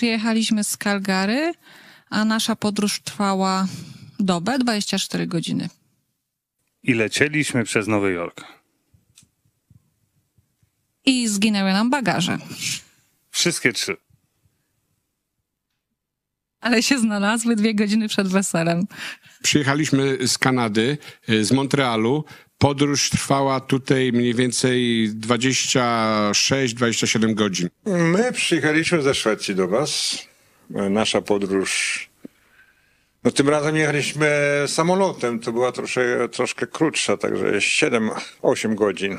Przyjechaliśmy z Calgary, a nasza podróż trwała dobę, 24 godziny. I lecieliśmy przez Nowy Jork. I zginęły nam bagaże. Wszystkie trzy. Ale się znalazły dwie godziny przed weselem. Przyjechaliśmy z Kanady, y, z Montrealu. Podróż trwała tutaj mniej więcej 26-27 godzin. My przyjechaliśmy ze Szwecji do Was. Nasza podróż. No tym razem jechaliśmy samolotem. To była trosze, troszkę krótsza, także 7-8 godzin.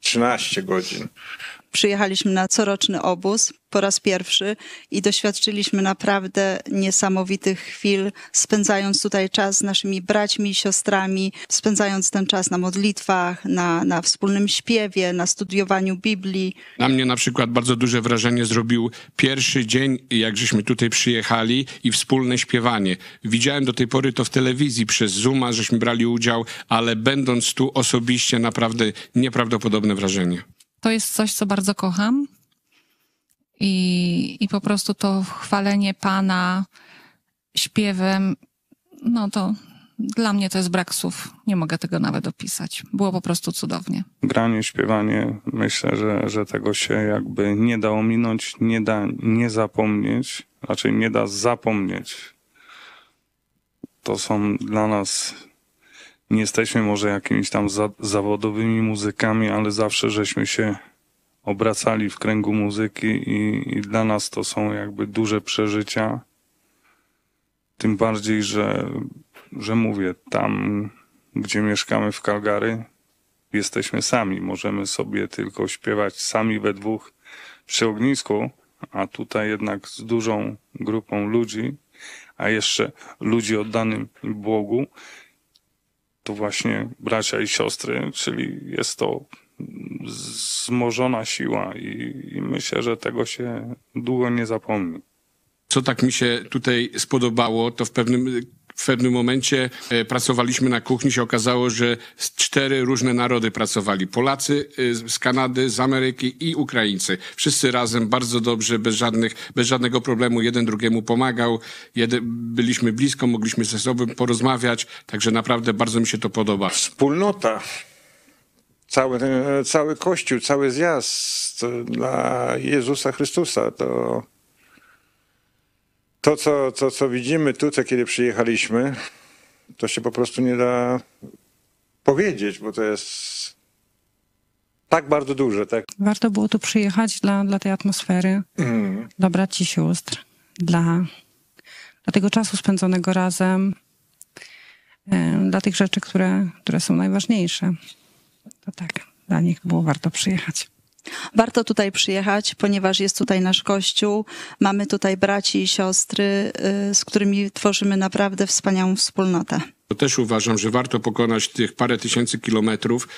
13 godzin. Przyjechaliśmy na coroczny obóz po raz pierwszy i doświadczyliśmy naprawdę niesamowitych chwil, spędzając tutaj czas z naszymi braćmi i siostrami, spędzając ten czas na modlitwach, na, na wspólnym śpiewie, na studiowaniu Biblii. Na mnie na przykład bardzo duże wrażenie zrobił pierwszy dzień, jak żeśmy tutaj przyjechali i wspólne śpiewanie. Widziałem do tej pory to w telewizji przez Zooma, żeśmy brali udział, ale będąc tu osobiście naprawdę nieprawdopodobne wrażenie. To jest coś, co bardzo kocham. I, I po prostu to chwalenie Pana śpiewem, no to dla mnie to jest brak słów. Nie mogę tego nawet opisać. Było po prostu cudownie. Granie, śpiewanie, myślę, że, że tego się jakby nie da ominąć, nie da nie zapomnieć, raczej nie da zapomnieć. To są dla nas, nie jesteśmy może jakimiś tam za, zawodowymi muzykami, ale zawsze żeśmy się obracali w kręgu muzyki i, i dla nas to są jakby duże przeżycia. Tym bardziej, że, że mówię, tam gdzie mieszkamy w Calgary, jesteśmy sami. Możemy sobie tylko śpiewać sami we dwóch przy ognisku, a tutaj jednak z dużą grupą ludzi, a jeszcze ludzi oddanym Bogu, to właśnie bracia i siostry, czyli jest to wzmożona siła i, i myślę, że tego się długo nie zapomni. Co tak mi się tutaj spodobało, to w pewnym, w pewnym momencie e, pracowaliśmy na kuchni, się okazało, że cztery różne narody pracowali. Polacy e, z Kanady, z Ameryki i Ukraińcy. Wszyscy razem, bardzo dobrze, bez, żadnych, bez żadnego problemu. Jeden drugiemu pomagał, jeden, byliśmy blisko, mogliśmy ze sobą porozmawiać, także naprawdę bardzo mi się to podoba. Wspólnota. Cały, ten- cały Kościół, cały zjazd dla Jezusa Chrystusa. To, to co, co, co widzimy tutaj, kiedy przyjechaliśmy, to się po prostu nie da powiedzieć, bo to jest tak bardzo duże, tak? Warto było tu przyjechać dla, dla tej atmosfery, dla braci i sióstr, dla, dla tego czasu spędzonego razem, e, dla tych rzeczy, które, które są najważniejsze. To tak, dla nich było warto przyjechać. Warto tutaj przyjechać, ponieważ jest tutaj nasz kościół. Mamy tutaj braci i siostry, y, z którymi tworzymy naprawdę wspaniałą wspólnotę. To też uważam, że warto pokonać tych parę tysięcy kilometrów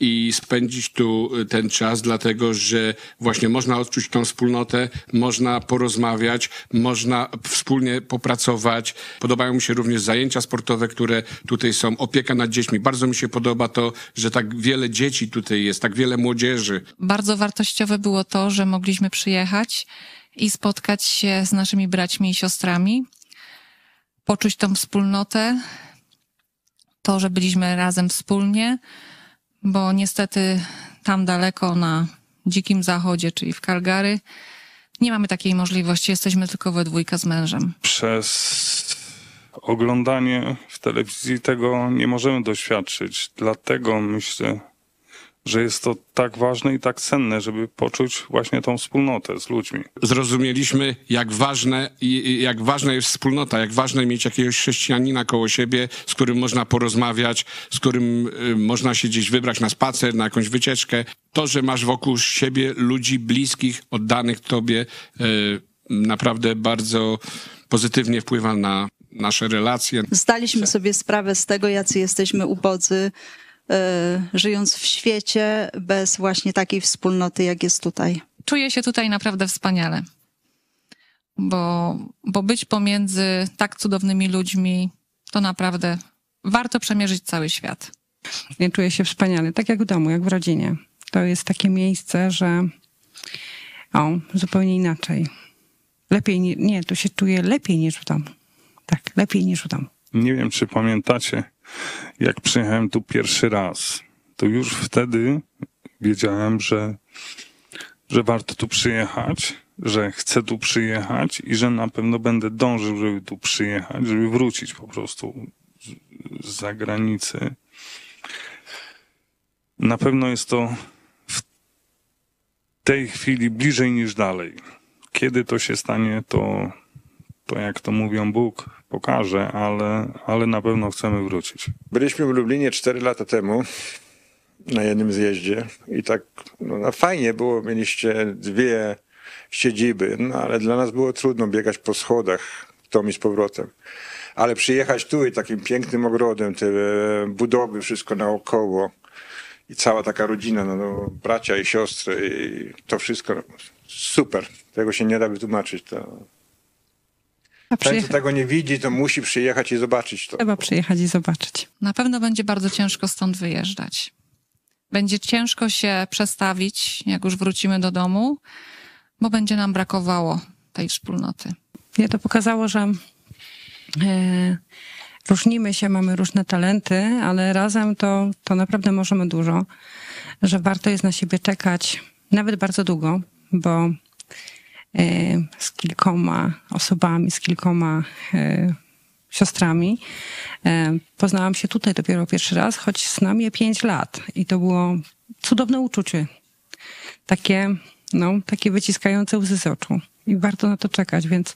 i spędzić tu y, ten czas, dlatego że właśnie można odczuć tą wspólnotę, można porozmawiać, można wspólnie popracować. Podobają mi się również zajęcia sportowe, które tutaj są, opieka nad dziećmi. Bardzo mi się podoba to, że tak wiele dzieci tutaj jest, tak wiele młodzieży. Bardzo wartościowe było to, że mogliśmy przyjechać i spotkać się z naszymi braćmi i siostrami, poczuć tą wspólnotę, to, że byliśmy razem wspólnie, bo niestety tam daleko na dzikim zachodzie, czyli w Calgary, nie mamy takiej możliwości. Jesteśmy tylko we dwójkę z mężem. Przez oglądanie w telewizji tego nie możemy doświadczyć. Dlatego myślę, że jest to tak ważne i tak cenne, żeby poczuć właśnie tą wspólnotę z ludźmi. Zrozumieliśmy, jak ważne, jak ważna jest wspólnota, jak ważne mieć jakiegoś chrześcijanina koło siebie, z którym można porozmawiać, z którym y, można się gdzieś wybrać na spacer, na jakąś wycieczkę. To, że masz wokół siebie ludzi bliskich, oddanych tobie, y, naprawdę bardzo pozytywnie wpływa na nasze relacje. Zdaliśmy sobie sprawę z tego, jacy jesteśmy ubodzy, żyjąc w świecie bez właśnie takiej wspólnoty, jak jest tutaj. Czuję się tutaj naprawdę wspaniale, bo, bo być pomiędzy tak cudownymi ludźmi to naprawdę warto przemierzyć cały świat. Ja czuję się wspaniale, tak jak w domu, jak w rodzinie. To jest takie miejsce, że o, zupełnie inaczej. lepiej, ni- nie, tu się czuję lepiej niż w domu. Tak, lepiej niż w domu. Nie wiem, czy pamiętacie, jak przyjechałem tu pierwszy raz, to już wtedy wiedziałem, że, że warto tu przyjechać, że chcę tu przyjechać i że na pewno będę dążył, żeby tu przyjechać, żeby wrócić po prostu z- zagranicy. Na pewno jest to w tej chwili bliżej niż dalej. Kiedy to się stanie, to, to jak to mówią, Bóg pokaże, ale, ale na pewno chcemy wrócić. Byliśmy w Lublinie 4 lata temu na jednym zjeździe i tak no, no fajnie było, mieliście dwie siedziby, no ale dla nas było trudno biegać po schodach tom i z powrotem. Ale przyjechać tu i takim pięknym ogrodem, te e, budowy, wszystko naokoło i cała taka rodzina, no, no bracia i siostry i to wszystko no, super. Tego się nie da wytłumaczyć. To... A Ten, przyjecha- tego nie widzi, to musi przyjechać i zobaczyć to. Trzeba przyjechać i zobaczyć. Na pewno będzie bardzo ciężko stąd wyjeżdżać. Będzie ciężko się przestawić, jak już wrócimy do domu, bo będzie nam brakowało tej wspólnoty. Nie, to pokazało, że e, różnimy się, mamy różne talenty, ale razem to, to naprawdę możemy dużo. Że warto jest na siebie czekać nawet bardzo długo, bo z kilkoma osobami, z kilkoma e, siostrami e, poznałam się tutaj dopiero pierwszy raz, choć znam je pięć lat i to było cudowne uczucie. Takie, no, takie wyciskające łzy z oczu. I warto na to czekać, więc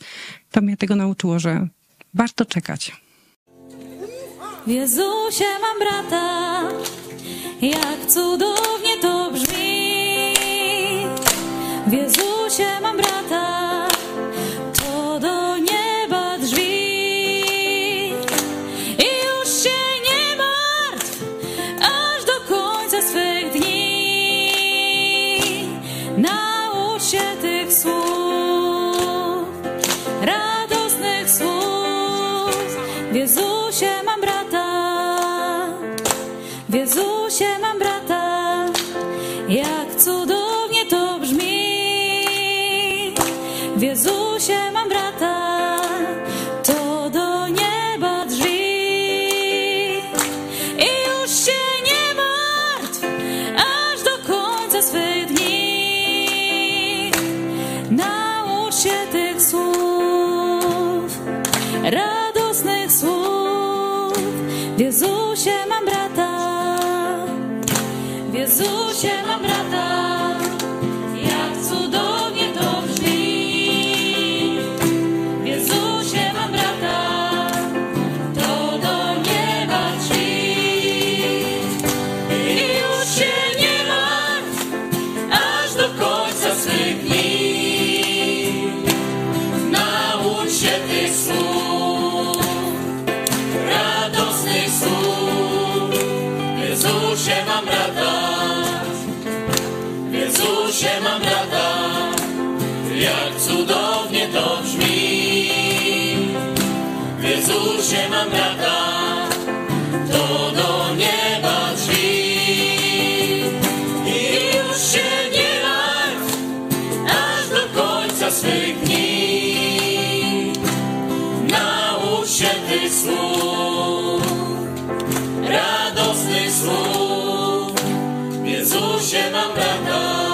to mnie tego nauczyło, że warto czekać. W Jezusie mam brata, jak cudownie to brzmi. W Jezusie W Jezusie mam brata, to do nieba drzwi. I już się nie martw, aż do końca swych dni. Naucz się tych słów, radosnych słów. W Jezusie mam brata, w Jezusie mam brata. Jezusie mam brata, w Jezusie mam brata, jak cudownie to brzmi. W Jezusie mam brata, to do nieba drzwi. I już się nie martw, aż do końca swych dni. Naucz się tych słów, słów. W Jezusie mam brata,